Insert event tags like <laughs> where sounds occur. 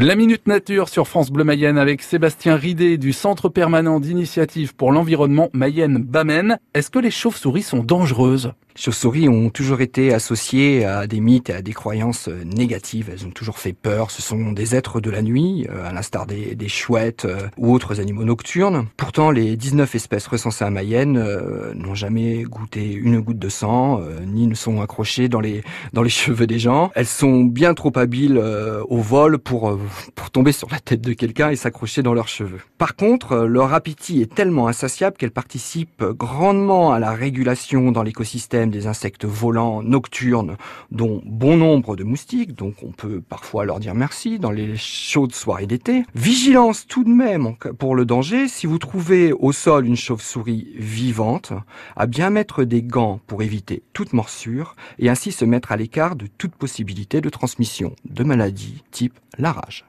La Minute Nature sur France Bleu Mayenne avec Sébastien Ridé du Centre permanent d'initiative pour l'environnement Mayenne-Bamène. Est-ce que les chauves-souris sont dangereuses? Chauves-souris ont toujours été associées à des mythes et à des croyances euh, négatives. Elles ont toujours fait peur. Ce sont des êtres de la nuit, euh, à l'instar des, chouettes euh, ou autres animaux nocturnes. Pourtant, les 19 espèces recensées à Mayenne n'ont jamais goûté une goutte de sang, ni ne sont accrochées dans les, <laughs> cheveux des gens. Elles sont bien trop habiles au vol pour tomber sur la tête de quelqu'un et s'accrocher dans leurs cheveux. Par contre, leur appétit est tellement insatiable qu'elles participent grandement à la régulation dans l'écosystème des insectes volants nocturnes, dont bon nombre de moustiques, donc on peut parfois leur dire merci dans les chaudes soirées d'été. Vigilance tout de même pour le danger, si vous trouvez au sol une chauve-souris vivante, à bien mettre des gants pour éviter toute morsure et ainsi se mettre à l'écart de toute possibilité de transmission de maladies type la rage.